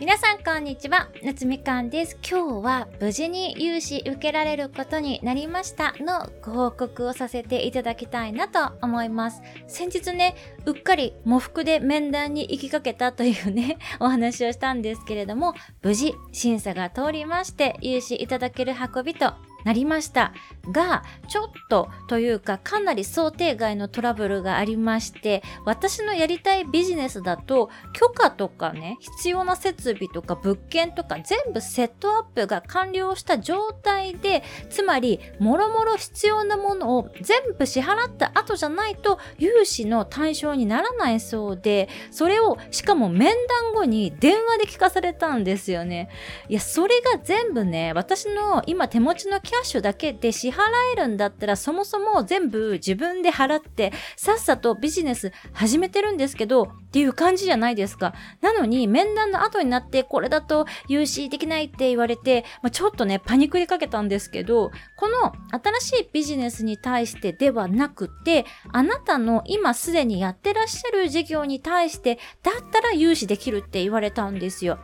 皆さんこんにちは、夏みかんです。今日は無事に融資受けられることになりましたのご報告をさせていただきたいなと思います。先日ね、うっかり喪服で面談に行きかけたというね、お話をしたんですけれども、無事審査が通りまして融資いただける運びとなりましたが、ちょっとというかかなり想定外のトラブルがありまして、私のやりたいビジネスだと許可とかね、必要な設備とか物件とか全部セットアップが完了した状態で、つまりもろもろ必要なものを全部支払った後じゃないと融資の対象にならないそうで、それをしかも面談後に電話で聞かされたんですよね。いや、それが全部ね、私の今手持ちのキャッシュだけで支払えるんだったらそもそも全部自分で払ってさっさとビジネス始めてるんですけどっていう感じじゃないですか。なのに面談の後になってこれだと融資できないって言われて、まあ、ちょっとねパニクりかけたんですけどこの新しいビジネスに対してではなくてあなたの今すでにやってらっしゃる事業に対してだったら融資できるって言われたんですよ。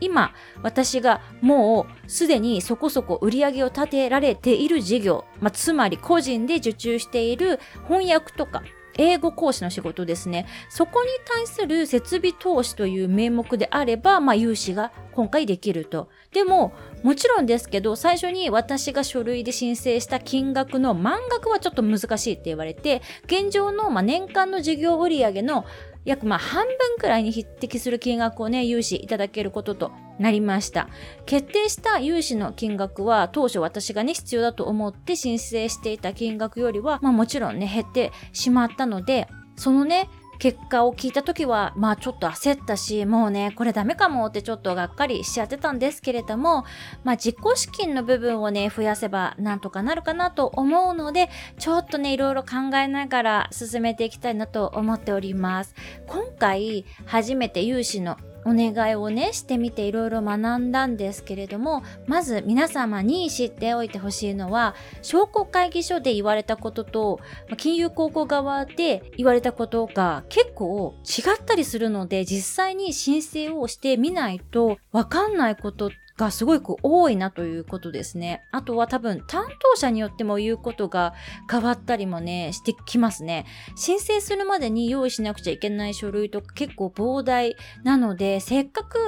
今、私がもうすでにそこそこ売り上げを立てられている事業、まあ、つまり個人で受注している翻訳とか、英語講師の仕事ですね。そこに対する設備投資という名目であれば、まあ、融資が今回できると。でも、もちろんですけど、最初に私が書類で申請した金額の満額はちょっと難しいって言われて、現状のまあ年間の事業売上の約まあ半分くらいに匹敵する金額をね、融資いただけることとなりました。決定した融資の金額は当初私がね、必要だと思って申請していた金額よりは、まあもちろんね、減ってしまったので、そのね、結果を聞いた時は、まあちょっと焦ったし、もうね、これダメかもってちょっとがっかりしちゃってたんですけれども、まあ実行資金の部分をね、増やせばなんとかなるかなと思うので、ちょっとね、いろいろ考えながら進めていきたいなと思っております。今回、初めて融資のお願いをねしてみていろいろ学んだんですけれどもまず皆様に知っておいてほしいのは商工会議所で言われたことと金融高校側で言われたことが結構違ったりするので実際に申請をしてみないとわかんないことってがすごく多いなということですね。あとは多分担当者によっても言うことが変わったりもね、してきますね。申請するまでに用意しなくちゃいけない書類とか結構膨大なので、せっかく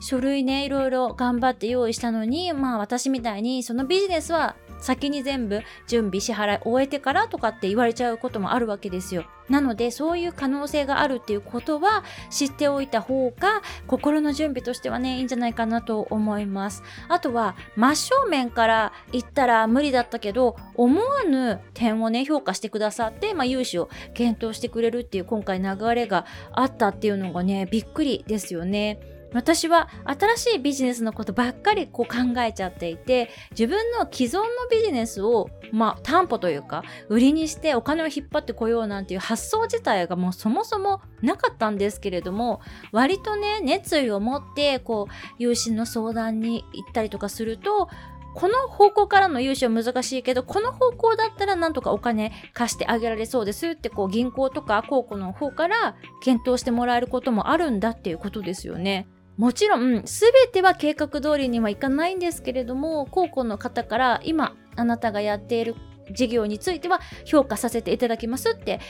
書類ね、いろいろ頑張って用意したのに、まあ私みたいにそのビジネスは先に全部準備支払い終えてからとかって言われちゃうこともあるわけですよ。なのでそういう可能性があるっていうことは知っておいた方が心の準備としてはねいいんじゃないかなと思います。あとは真正面から言ったら無理だったけど思わぬ点をね評価してくださって、まあ、融資を検討してくれるっていう今回流れがあったっていうのがねびっくりですよね。私は新しいビジネスのことばっかりこう考えちゃっていて自分の既存のビジネスをまあ担保というか売りにしてお金を引っ張ってこようなんていう発想自体がもうそもそもなかったんですけれども割とね熱意を持ってこう融資の相談に行ったりとかするとこの方向からの融資は難しいけど、この方向だったらなんとかお金貸してあげられそうですって、こう銀行とか公庫の方から検討してもらえることもあるんだっていうことですよね。もちろん、すべては計画通りにはいかないんですけれども、高校の方から今、あなたがやっている事業については評価させていただきますって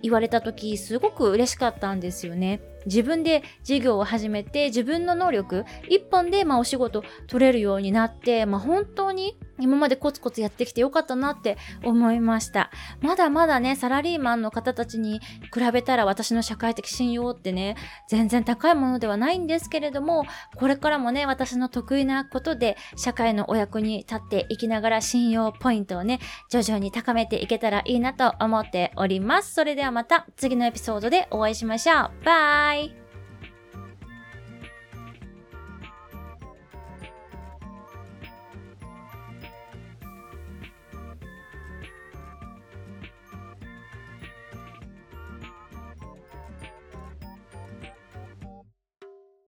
言われた時、すごく嬉しかったんですよね。自分で事業を始めて自分の能力一本でまあお仕事取れるようになって、まあ、本当に今までコツコツやってきてよかったなって思いました。まだまだね、サラリーマンの方たちに比べたら私の社会的信用ってね、全然高いものではないんですけれども、これからもね、私の得意なことで社会のお役に立っていきながら信用ポイントをね、徐々に高めていけたらいいなと思っております。それではまた次のエピソードでお会いしましょう。バイ